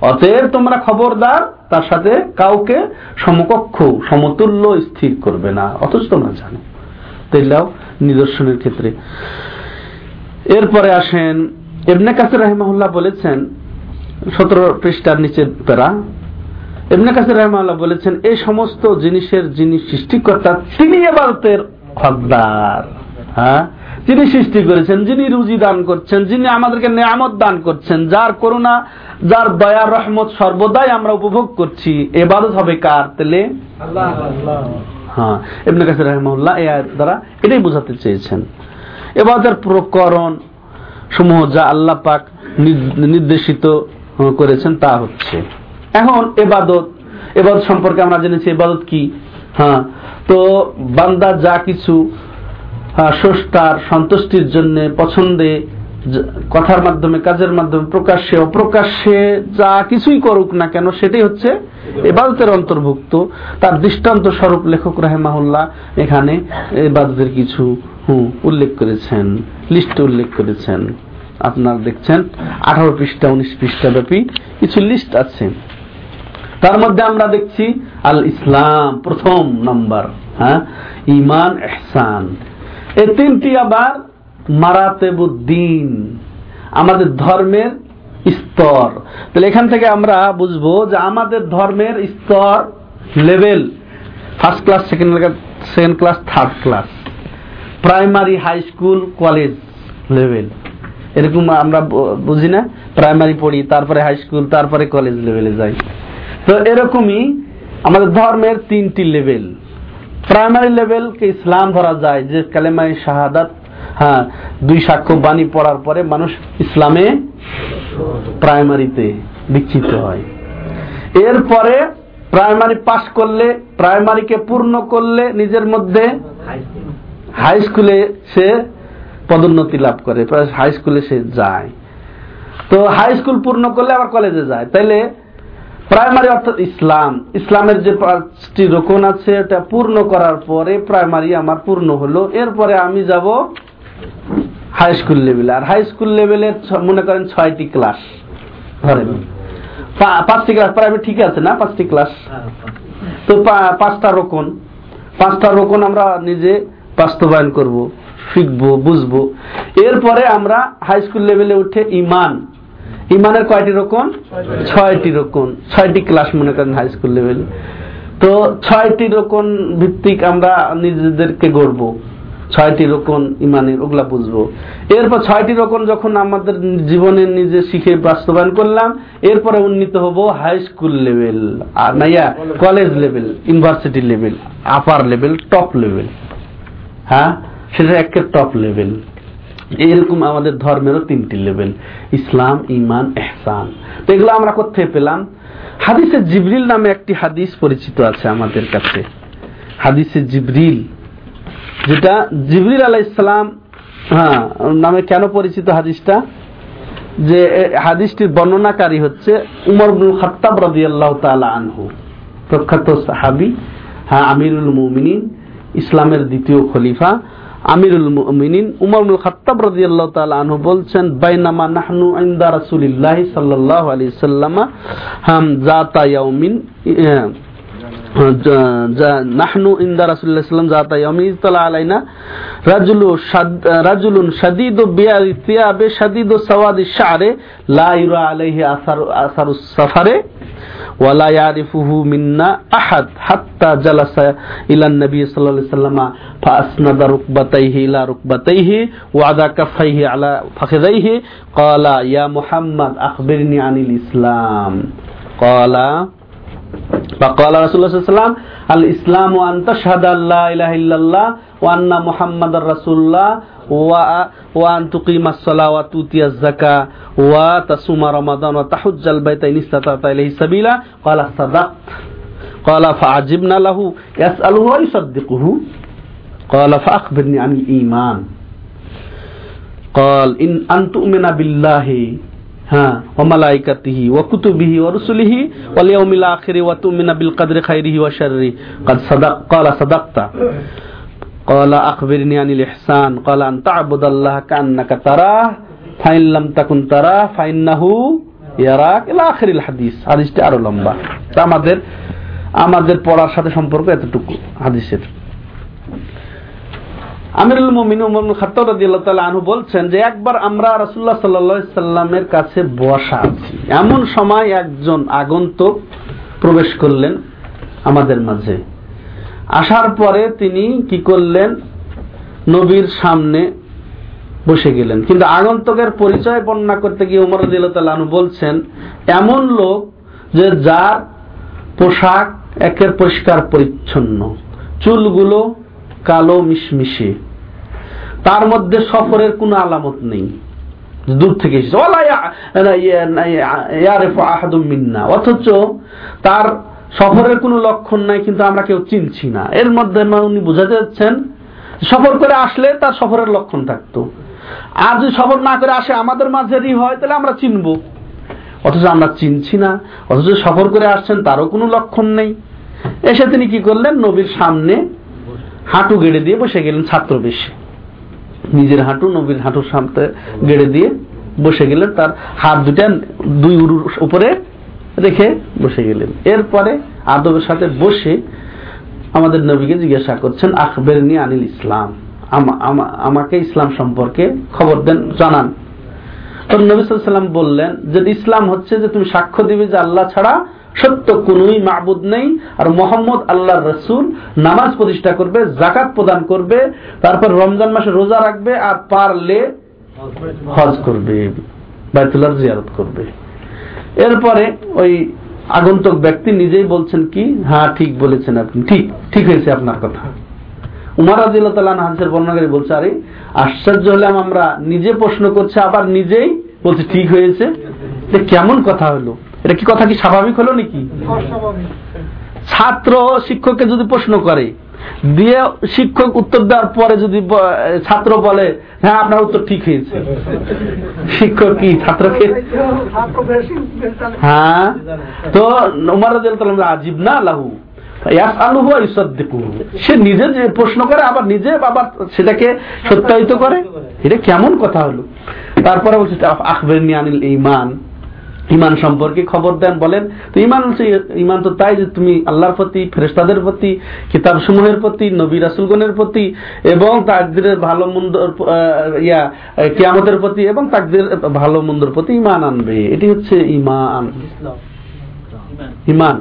অতএব তোমরা খবরদার, তার সাথে কাউকে সমকক্ষ, সমতুল্য স্থির করবে না, অথচ তোমরা জানো। তেলাও নিদর্শনের ক্ষেত্রে। এরপরে আসেন এবনে কাসির রাহিমাহুল্লাহ বলেছেন সতেরো পৃষ্ঠার নিচে প্যারা এবনে কাসির রাহিমাহুল্লাহ বলেছেন এই সমস্ত জিনিসের যিনি সৃষ্টিকর্তা তিনি এবারতের হকদার। হ্যাঁ? যিনি সৃষ্টি করেছেন যিনি রুজি দান করছেন যিনি আমাদেরকে নিয়ামত দান করছেন যার করুণা যার দয়া রহমত সর্বদাই আমরা উপভোগ করছি। এবারত হবে কার তেলে? হ্যাঁ। এমনি কাছে রহমুল্লাহ দ্বারা এটাই বোঝাতে চেয়েছেন। এবাদের প্রকরণ সমূহ যা আল্লাহ পাক নির্দেশিত করেছেন, তা হচ্ছে। এখন এবাদত এবাদত সম্পর্কে আমরা জেনেছি, এবাদত কি? হ্যাঁ তো বান্দা যা কিছু স্রষ্টার সন্তুষ্টির জন্য পছন্দে কথার মাধ্যমে, কাজের মাধ্যমে, প্রকাশ্যে, অপ্রকাশ্যে যা কিছুই করুক না কেন, সেটাই হচ্ছে এবাদতের অন্তর্ভুক্ত। তার দৃষ্টান্ত স্বরূপ লেখক রাহেমাহুল্লাহ এখানে এবাদতের কিছু উল্লেখ করেছেন, লিস্ট উল্লেখ করেছেন। আপনার দেখছেন, আঠারো পৃষ্ঠা, উনিশ পৃষ্ঠা ব্যাপী কিছু লিস্ট আছে। তার মধ্যে আমরা দেখছি আল ইসলাম প্রথম নাম্বার হ্যাঁ? ইমান এহসান এই তিনটি আবার মারাতেবুদ্দিন, আমাদের ধর্মের স্তর। তাহলে এখান থেকে আমরা বুঝব যে আমাদের ধর্মের স্তর level first class second second class third class primary high school college level এরকম আমরা বুঝি না। প্রাইমারি পড়ি তারপরে হাই স্কুল তারপরে কলেজ লেভেলে যাই। তো এরকমই আমাদের ধর্মের তিনটি লেভেল প্রাইমারি লেভেলকে ইসলাম ধরা যায় যে কালেমায় শাহাদাত হ্যাঁ দুই সাক্ষ্য বাণী পড়ার পরে মানুষ ইসলামে প্রাইমারিতে দীক্ষিত হয়। এরপরে প্রাইমারি পাশ করলে প্রাইমারিকে পূর্ণ করলে নিজের মধ্যে হাই স্কুলে সে পদোন্নতি লাভ করে হাই স্কুলে সে যায়। তো হাই স্কুল পূর্ণ করলে আবার কলেজে যায়। তাইলে প্রাইমারি অর্থাৎ ইসলাম, ইসলামের যে পাঁচটি রোকন আছে এটা পূর্ণ করার পরে প্রাইমারি আমার পূর্ণ হলো। এরপরে আমি যাব হাই স্কুল লেভেলে আর হাই স্কুল লেভেলে মনে করেন ছয়টি ক্লাস ধরেন পাঁচটি ক্লাস প্রাইভেট ঠিক আছে না? পাঁচটি ক্লাস তো পাঁচটা রোকন। পাঁচটা রোকন আমরা নিজে বাস্তবায়ন করব। শিখব বুঝব। এরপরে আমরা হাই স্কুল লেভেলে উঠে ইমান। ইমানের কয়টি রোকন ছয়টি। রোকন ছয়টি ক্লাস মনে করেন হাই স্কুল লেভেলে তো ছয়টি রোকন ভিত্তিক আমরা নিজেদেরকে গড়ব। ছয়টি রোকন ইমানের ওগুলা বুঝব। এরপর ছয়টি রোকন যখন আমাদের জীবনে নিজে শিখে বাস্তবায়ন করলাম এরপরে উন্নীত হব হাই স্কুল লেভেল আর Naiya college level university level upper level top level হ্যাঁ? সেটা একের টপ লেভেল এরকম আমাদের ধর্মেরও তিনটি লেভেল ইসলাম ইমান এহসান তো এগুলো আমরা কোথায় পেলাম? হাদিসে জিবরিল নামে একটি হাদিস পরিচিত আছে আমাদের কাছে। হাদিসে জিবরিল, যেটা জিবরিল আলাহ ইসলাম হ্যাঁ নামে কেন পরিচিত হাদিসটা? যে হাদিসটির বর্ণনাকারী হচ্ছে উমর বিন খাত্তাব রাদিয়াল্লাহু তাআলা আনহু। প্রখ্যাত সাহাবী হ্যাঁ আমিরুল মুমিনিন, ইসলামের দ্বিতীয় খলিফা। আমিরুল মুমিনিন উমরুল খাত্তাব রাদিয়াল্লাহু তাআলা আনহু বলছেন, বাইনামা নাহনু ইনদা রাসূলিল্লাহি সাল্লাল্লাহু আলাইহি সাল্লামা হাম জাতা ইয়াউমিন নাহনু ইন্দা রাসুল্লাহ ইসলাম জাতা ইয়ামিজতলা আলাইনা। রাজুলু রাজুলুন শাদীদু বিয়ারি সিয়াবে শাদীদু সাওয়াদি শারে, লা আলাইহি আসার আসারু সাফারে ওয়ালা ইয়ারিফুহু মিন্না আহাদ, হাত্তা জালাসা ইলা নবী সাল্লাল্লাহু আলাইহি সাল্লাম ফাসনাদা রুকবাতাইহি ইলা রুকবাতাইহি, ওয়াদা কাফাইহি আলা ফাখিদাইহি ক্বালা, ইয়া আখবিরনি আনিল ইসলাম। ক্বালা فقال رسول الله صلى الله عليه وسلم الإسلام أن تشهد أن لا إله إلا الله وأن محمد رسول الله وأن تقيم الصلاة وتؤتي الزكاة وتصوم رمضان وتحج البيت إن استطعت إليه سبيلا قال صدقت قال فعجبنا له يسأله ويصدقه قال فأخبرني عن الإيمان قال إن أن تؤمن بالله ها وملائكته وكتبه ورسله واليوم الآخر وتؤمن بالقدر خيره وشره قد صدق قال صدقت قال أخبرني عن الإحسان قال أن تعبد الله كأنك تراه فإن لم تكن تراه فإنه ইয়ারাক ইলা আখিরিল হাদিস হাদিসটি আরো লম্বা তা আমাদের আমাদের পড়ার সাথে সম্পর্ক এতটুকু হাদিসের আমিরুল মুমিন উমর খাত্তাব রাদিয়াল্লাহু তাআলা বলছেন যে একবার আমরা রাসূলুল্লাহ সাল্লাল্লাহু সাল্লামের কাছে বসা আছি। এমন সময় একজন আগন্তুক প্রবেশ করলেন আমাদের মাঝে। আসার পরে তিনি কি করলেন? নবীর সামনে বসে গেলেন। কিন্তু আগন্তুকের পরিচয় বর্ণনা করতে গিয়ে উমর আনহু বলছেন, এমন লোক যে যার পোশাক একের পরিষ্কার পরিচ্ছন্ন, চুলগুলো কালো মিশমিশে তার মধ্যে সফরের কোনো আলামত নেই। দূর থেকে এসেছে। মিন্না। অথচ তার সফরের কোনো লক্ষণ নাই, কিন্তু আমরা কেউ চিনছি না। এর মধ্যে উনি বোঝাতে যাচ্ছেন সফর করে আসলে তার সফরের লক্ষণ থাকতো। আর যদি সফর না করে আসে আমাদের মাঝেরই হয়, তাহলে আমরা চিনবো। অথচ আমরা চিনছি না। অথচ সফর করে আসছেন, তারও কোনো লক্ষণ নেই। এসে তিনি কি করলেন? নবীর সামনে হাঁটু গেড়ে দিয়ে বসে গেলেন ছাত্র বেশে নিজের হাঁটু, নবীর হাঁটুর সামনে গেড়ে দিয়ে বসে গেলেন। তার হাত দুটা দুই উরুর উপরে রেখে বসে গেলেন। এরপরে আদবের সাথে বসে আমাদের নবীকে জিজ্ঞাসা করছেন, আখবেরনি আনিল ইসলাম? আমা- আমা- আমাকে ইসলাম সম্পর্কে খবর দেন, জানান। তখন নবী সাল্লাম বললেন যে, ইসলাম হচ্ছে যে, তুমি সাক্ষ্য দিবে যে, আল্লাহ ছাড়া সত্য কোনই মাহবুদ নেই। আর মোহাম্মদ আল্লাহর রসুল নামাজ প্রতিষ্ঠা করবে জাকাত প্রদান করবে, তারপর রমজান মাসে রোজা রাখবে আর পারলে হজ করবে, বাইতুল্লাহ জিয়ারত করবে। এরপরে ওই আগন্তুক ব্যক্তি নিজেই বলছেন কি হ্যাঁ ঠিক বলেছেন আপনি। ঠিক ঠিক হয়েছে আপনার কথা। উমার রাজিল্লাহ হাদিসের বর্ণনাকারী বলছে, আরে, আশ্চর্য হলাম আমরা, নিজে প্রশ্ন করছে, আবার নিজেই বলছে, ঠিক হয়েছে। কেমন কথা হলো? এটা কি কথা কি স্বাভাবিক হলো নাকি? ছাত্র শিক্ষককে যদি প্রশ্ন করে দিয়ে শিক্ষক উত্তর দেওয়ার পরে যদি ছাত্র বলে হ্যাঁ আপনার উত্তর ঠিক হয়েছে। শিক্ষক কি ছাত্রকে হ্যাঁ তো উমার আজিব না লাহু সে নিজে যে প্রশ্ন করে আবার নিজে আবার সেটাকে সত্যায়িত করে। এটা কেমন কথা হলো? তারপরে বলছে আখবিরনি আনিল ঈমান। ইমান সম্পর্কে খবর দেন, বলেন, তো ইমান হচ্ছে, ইমান তো তাই যে তুমি আল্লাহর প্রতি, ফেরেশতাদের প্রতি কিতাব সমূহের প্রতি, নবী রাসুলগণের প্রতি, এবং তাকদিরের ভালো মন্দ ইয়া, কিয়ামতের প্রতি, এবং তাকদির ভালো মন্দর প্রতি ইমান আনবে। এটি হচ্ছে ইমান। ইমান।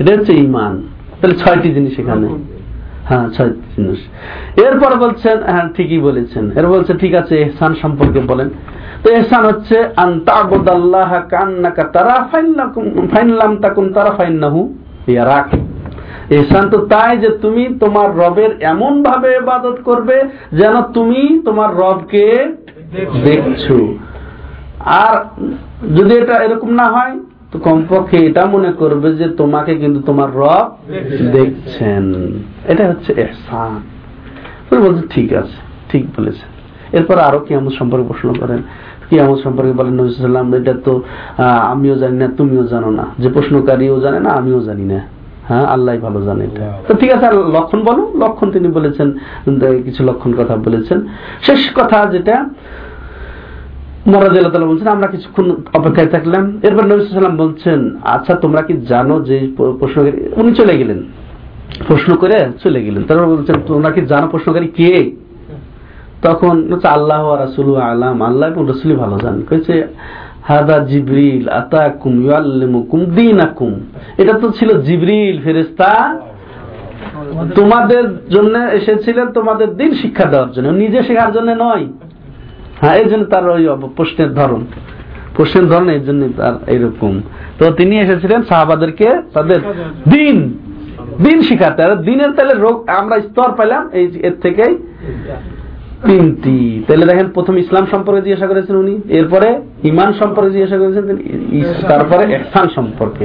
এটা হচ্ছে ইমান। তাহলে ছয়টি জিনিস এখানে। হ্যাঁ ছয় জিনিস। এরপর বলছেন হ্যাঁ ঠিকই বলেছেন। এর বলছে, ঠিক আছে, এহসান সম্পর্কে বলেন। তো এহসান হচ্ছে, আন তা'বুদাল্লাহা কান্নাকা তারা ফাইনলাম তাকুন তারা ফাইন্নাহু ইয়ারাক এহসান তো তাই যে তুমি তোমার রবের এমন ভাবে ইবাদত করবে যেন তুমি তোমার রবকে দেখছ। আর যদি এটা এরকম না হয়, তো কমপক্ষে এটা মনে করবে যে তোমাকে কিন্তু তোমার রব দেখছেন। এটা হচ্ছে এহসান। বলছে, ঠিক আছে, ঠিক বলেছেন। এরপর আরও কিয়ামত সম্পর্কে প্রশ্ন করেন। কিয়ামত সম্পর্কে বলেন নবী এটা তো আমিও জানি না তুমিও জানো না। যে প্রশ্নকারীও জানে না আমিও জানি না। হ্যাঁ আল্লাহ ভালো জানে এটা। তো ঠিক আছে আর লক্ষণ বলো। লক্ষণ তিনি বলেছেন কিছু লক্ষণ কথা বলেছেন। শেষ কথা যেটা বলছেন আমরা কিছুক্ষণ অপেক্ষায় থাকলাম। এরপর নবী সাল্লাম বলছেন আচ্ছা তোমরা কি জানো যে প- প্রশ্নকারী উনি চলে গেলেন। প্রশ্ন করে চলে গেলেন। তারপর বলছেন তোমরা কি জানো প্রশ্নকারী কে? তখন আল্লাহ রাসুল আলাম। আল্লাহ এবং রসুলই ভালো জান কয়েছে হাদা জিবরিল আতাকুম ইয়াল্লিমুকুম দীনাকুম। এটা তো ছিল জিবরিল, ফেরেশতা। তোমাদের জন্য এসেছিলেন, তোমাদের দিন শিক্ষা দেওয়ার জন্য। নিজে শেখার জন্য নয়। হ্যাঁ এই জন্য তার ওই প্রশ্নের ধরন। প্রশ্নের ধরন এই জন্য তার এইরকম। তো তিনি এসেছিলেন সাহাবাদেরকে তাদের দিন। দিন শিখাতে। দিনের তাহলে রোগ আমরা স্তর পেলাম এই এর থেকেই। তিনটি। তাহলে দেখেন, প্রথম ইসলাম সম্পর্কে জিজ্ঞাসা করেছেন উনি, এরপরে ইমান সম্পর্কে জিজ্ঞাসা করেছেন তারপরে এহসান সম্পর্কে।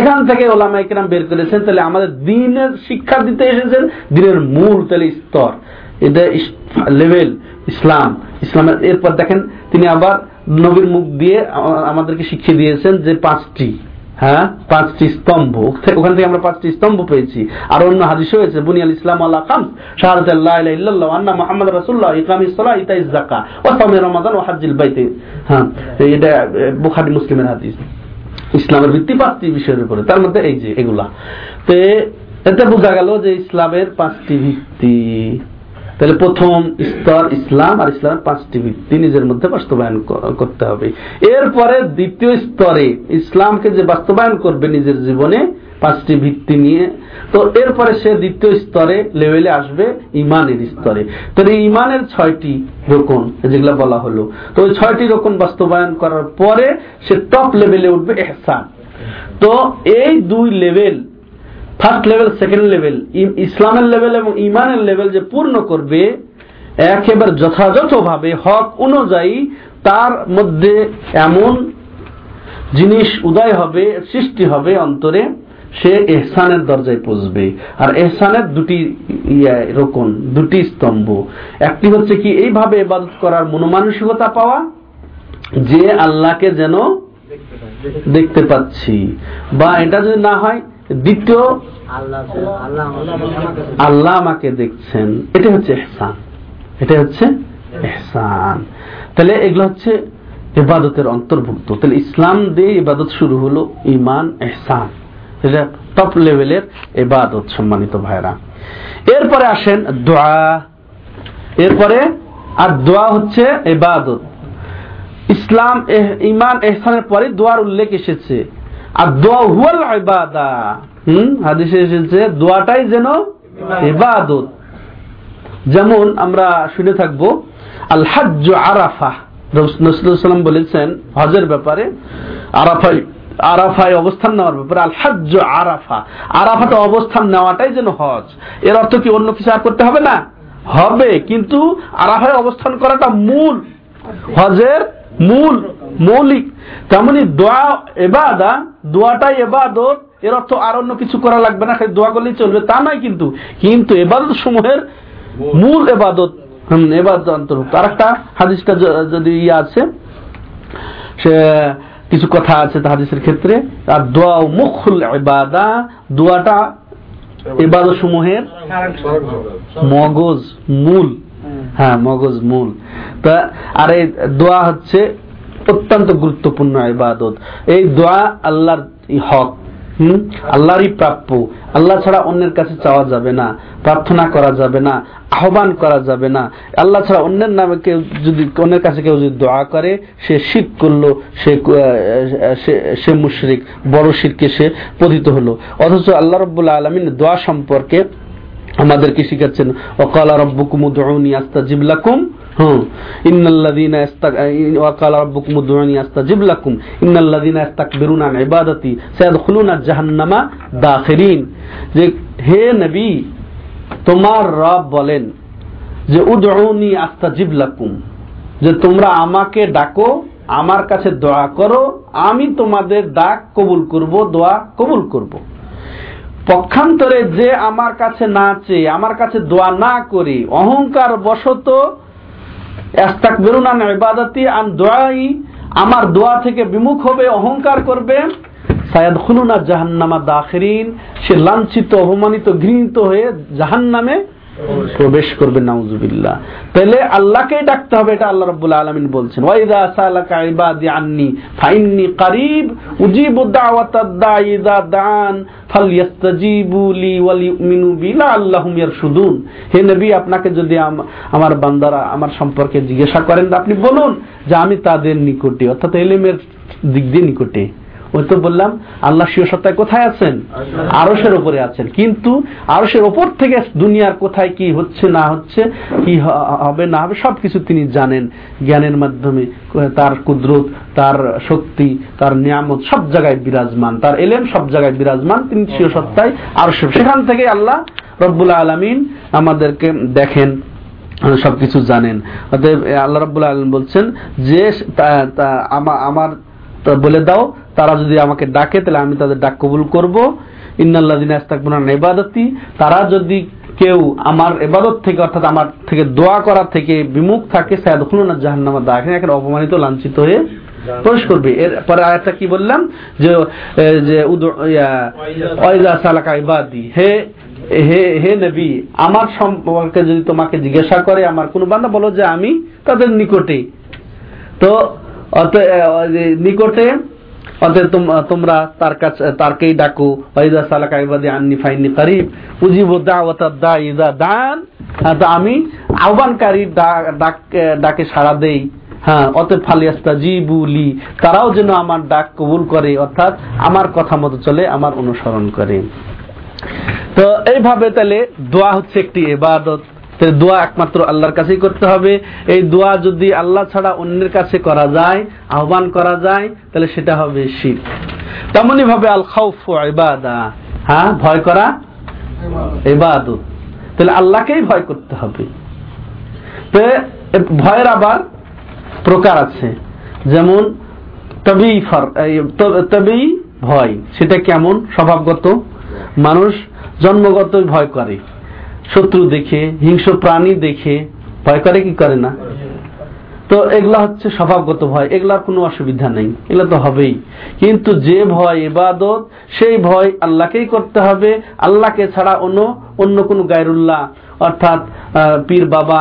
এখান থেকে ওলামা একরাম বের করেছেন, তাহলে আমাদের দিনের শিক্ষা দিতে এসেছেন, দিনের মূল তাহলে স্তর। এটা লেভেল, ইসলাম, ইসলামের এরপর দেখেন, তিনি আবার নবীর মুখ দিয়ে আমাদেরকে শিখিয়ে দিয়েছেন যে পাঁচটি। হ্যাঁ? পাঁচটি স্তম্ভ। ওখান থেকে আমরা পাঁচটি স্তম্ভ পেয়েছি। আর অন্য হাদিস হয়েছে বুনিয়াল ইসলাম আল্লাহ খামস, শাহাদাত লা ইলাহা ইল্লাল্লাহ আন্না মুহাম্মাদ রাসূলুল্লাহ ইকামিস সালাহ ইতাইজ যাকাত ওয়া সাওমি রমাদান ওয়া হজ্জিল বাইতে। হ্যাঁ এটা বুখারী মুসলিমের হাদিস। ইসলামের ভিত্তি পাঁচটি বিষয়ের উপরে। তার মধ্যে এই যে এগুলা। তো এতে বোঝা গেল যে ইসলামের পাঁচটি ভিত্তি তাহলে প্রথম স্তর ইসলাম আর ইসলামের পাঁচটি ভিত্তি নিজের মধ্যে বাস্তবায়ন করতে হবে। এরপরে দ্বিতীয় স্তরে ইসলামকে যে বাস্তবায়ন করবে নিজের জীবনে, পাঁচটি ভিত্তি নিয়ে, তো এরপরে সে দ্বিতীয় স্তরে লেভেলে আসবে ইমানের স্তরে। তাহলে ইমানের ছয়টি রোকন, যেগুলো বলা হলো। তো ওই ছয়টি রোকন বাস্তবায়ন করার পরে সে টপ লেভেলে উঠবে এহসান। তো এই দুই level first level second level ইসলামের লেভেল এবং ইমানের লেভেল যে পূর্ণ করবে একেবারে যথাযথভাবে হক অনুযায়ী তার মধ্যে এমন জিনিস উদয় হবে সৃষ্টি হবে অন্তরে সে এহসানের দরজায় পৌঁছবে। আর এহসানের দুটি ইয়া রোকন দুটি স্তম্ভ। একটি হচ্ছে কি এইভাবে ইবাদত করার মনোমানসিকতা পাওয়া যে আল্লাহকে যেন দেখতে পাচ্ছি। বা এটা যদি না হয় দ্বিতীয় আল্লাহ আমাকে দেখছেন। এটা হচ্ছে এহসান এটা হচ্ছে এহসান তাহলে এগুলো হচ্ছে ইবাদতের অন্তর্ভুক্ত। তাহলে ইসলাম দিয়ে ইবাদত শুরু হলো ইমান এহসান এটা টপ লেভেলের ইবাদত সম্মানিত ভাইরা এরপরে আসেন দোয়া। এরপরে আর দোয়া হচ্ছে ইবাদত। ইসলাম ইমান এহসানের পরে দোয়ার উল্লেখ এসেছে। আর দোয়া হুয়াল ইবাদা। হুম? হাদিসে এসেছে, দোয়াটাই যেন ইবাদত। যেমন আমরা শুনে থাকব আল হাজ্জ আরাফা নসরুল্লাম বলেছেন, হজের ব্যাপারে আরাফাই আরাফায় অবস্থান নেওয়ার ব্যাপারে আল হাজ্জ আরাফা আরাফাতে অবস্থান নেওয়াটাই যেন হজ। এর অর্থ কি অন্য কিছু আর করতে হবে না? হবে, কিন্তু আরাফায় অবস্থান করাটা মূল। হজের মূল মৌলিক। তেমনি দোয়া এবাদা দোয়াটাই এবাদত এর অর্থ আর অন্য কিছু করা লাগবে না খালি দোয়া করলেই চলবে তা নয় কিন্তু। কিন্তু এবাদত সমূহের মূল এবাদত এবাদত অন্তর্ভুক্ত। আর একটা হাদিসটা যদি ইয়ে আছে সে কিছু কথা আছে হাদিসের ক্ষেত্রে আর দোয়া মুখুল ইবাদা দোয়াটা এবাদত সমূহের মগজ মূল। হ্যাঁ মগজ, মূল। তা, আর এই দোয়া হচ্ছে অত্যন্ত গুরুত্বপূর্ণ ইবাদত। এই দোয়া আল্লাহর হক আল্লাহরই প্রাপ্য। আল্লাহ ছাড়া অন্যের কাছে চাওয়া যাবে না, প্রার্থনা করা যাবে না, আহ্বান করা যাবে না। আল্লাহ ছাড়া অন্যের নামে কেউ যদি, অন্যের কাছে কেউ যদি দোয়া করে, সে শিখ করল, সে সে- মুশরিক, বড় শিরকে সে পতিত হলো। অথচ আল্লাহ রব্বুল্লাহ আলমিন দোয়া সম্পর্কে আমাদেরকে শিখাচ্ছেন? ওকালা রব্বুকুম উদউনি আস্তাজিব লাকুম। হুম। ইন্নাল্লাযীনা ওয়াকালা রাব্বুকুম উদউনি আস্তাজিব লাকুম। ইন্নাল্লাযীনা ইস্তাকবিরুনা আন ইবাদাতি সায়াদখুলুনা জাহান্নামা দাখিরিন। যে হে নবী, তোমার রব বলেন যে উদউনি আস্তাজিব লাকুম। যে তোমরা আমাকে ডাকো, আমার কাছে দোয়া করো, আমি তোমাদের ডাক কবুল করব, দোয়া কবুল করব। পক্ষান্তরে যে আমার কাছে না চেয়ে, আমার কাছে দোয়া না করে, অহংকার বশত বেরুনান ইবাদতি আন দোয়াই আমার দোয়া থেকে বিমুখ হবে, অহংকার করবে। সায়াদ খুলুনা জাহান্নামা দাখরিন। সে লাঞ্ছিত, অপমানিত, ঘৃণিত হয়ে জাহান্নামে প্রবেশ করবে, নাউজুবিল্লাহ। তাহলে আল্লাহকেই ডাকতে হবে, এটা আল্লাহ রাব্বুল আলামিন বলছেন। ওয়াইদা সালাকা ইবাদি আন্নি ফাইন্নি কারীব উজিবু দাওয়াতাদ দাঈ ইযা দান ফালইস্তাজিবু লি ওয়াল ইউমিনু বি লাআল্লাহুম ইয়ারশুদুন। হে নবী, আপনাকে যদি আমার বান্দারা আমার সম্পর্কে জিজ্ঞাসা করেন, আপনি বলুন যে আমি তাদের নিকটে, অর্থাৎ এলেমের দিক দিয়ে নিকটে। ওই তো বললাম, আল্লাহ শিও সত্তায় কোথায় আছেন? আরসের উপরে আছেন। কিন্তু আরসের ওপর থেকে দুনিয়ার কোথায় কি হচ্ছে, না হচ্ছে, কি হবে, না হবে, সবকিছু তিনি জানেন। জ্ঞানের মাধ্যমে, তার কুদরত, তার শক্তি, তার নিয়ামত সব জায়গায় বিরাজমান। তার এলেম সব জায়গায় বিরাজমান। তিনি শিও সত্তায় আরস সেখান থেকে আল্লাহ রব্বুল আলমিন আমাদেরকে দেখেন, সবকিছু জানেন। অতএব আল্লাহ রাব্বুল আলম বলছেন যে আমার বলে দাও তারা যদি আমাকে ডাকে, তাহলে আমি তাদের ডাক কবুল করব। ইন্নাল্লাযিনা ইস্তাকবিরুনা ইবাদতি, তারা যদি কেউ আমার ইবাদত থেকে, অর্থাৎ আমার থেকে দোয়া করা থেকে বিমুখ থাকে, সায়াদখুলুনা জাহান্নামা দাখিল এখানে অপমানিত, লাঞ্ছিত হয়ে প্রবেশ করবে। এরপরে আরেকটা কি বললাম? যে যে ওয়াইদা সালাকা ইবাদি, হে হে হে নবী, আমার সম্পর্কে যদি তোমাকে জিজ্ঞাসা করে, আমার কোন বান্দা বলো যে আমি তাদের নিকটে। তো নিকটে অতএব তোমরা তার কাছে তারকেই ডাকো। ওয়াইদা আন্নি ফাইনি করিব। উজিবু দাওয়াতাদ দা দান। হ্যাঁ, আমি আহ্বানকারী ডাকে সাড়া দেই। হ্যাঁ অতএব ফালিয়াস্তা জিবুলি তারাও যেন আমার ডাক কবুল করে অর্থাৎ আমার কথা মতো চলে আমার অনুসরণ করে। তো এইভাবে তাহলে দোয়া হচ্ছে একটি এবাদত দোয়া একমাত্র আল্লাহর কাছেই করতে হবে। এই দোয়া যদি আল্লাহ ছাড়া অন্যের কাছে করা যায়, আহ্বান করা যায়, তাহলে সেটা হবে শির। তেমনই ভাবে আল খাউফ ইবাদা হ্যাঁ ভয় করা ইবাদত। তাহলে আল্লাহকেই ভয় করতে হবে। তো ভয়ের আবার প্রকার আছে। যেমন তবেই তবেই ভয়, সেটা কেমন? স্বভাবগত। মানুষ জন্মগত ভয় করে। শত্রু দেখে, হিংস্র প্রাণী দেখে, ভয় করে কি করে না? তো এগুলা হচ্ছে স্বভাবগত ভয়, এগুলার কোনো অসুবিধা নেই, এগুলা তো হবেই। কিন্তু যে ভয় ইবাদত, সেই ভয় আল্লাহকেই করতে হবে। আল্লাহকে ছাড়া অন্য অন্য কোনো গায়রুল্লাহ, অর্থাৎ পীর বাবা